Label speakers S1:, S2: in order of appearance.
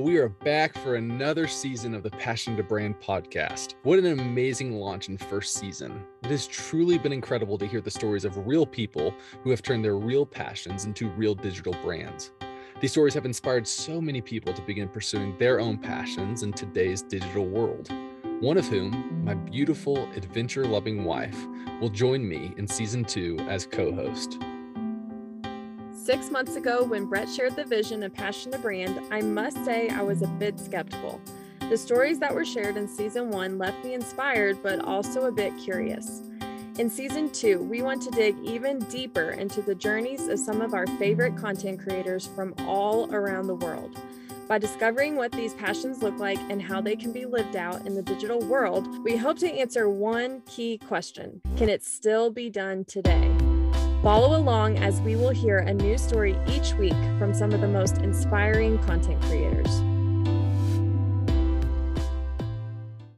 S1: We are back for another season of the Passion 2 Brand podcast. What an amazing launch and first season. It has truly been incredible to hear the stories of real people who have turned their real passions into real digital brands. These stories have inspired so many people to begin pursuing their own passions in today's digital world. One of whom, my beautiful, adventure loving wife, will join me in season two as co host.
S2: Six months ago, when Brett shared the vision of Passion 2 Brand, I must say I was a bit skeptical. The stories that were shared in season one left me inspired, but also a bit curious. In season two, we want to dig even deeper into the journeys of some of our favorite content creators from all around the world. By discovering what these passions look like and how they can be lived out in the digital world, we hope to answer one key question Can it still be done today? Follow along as we will hear a new story each week from some of the most inspiring content creators.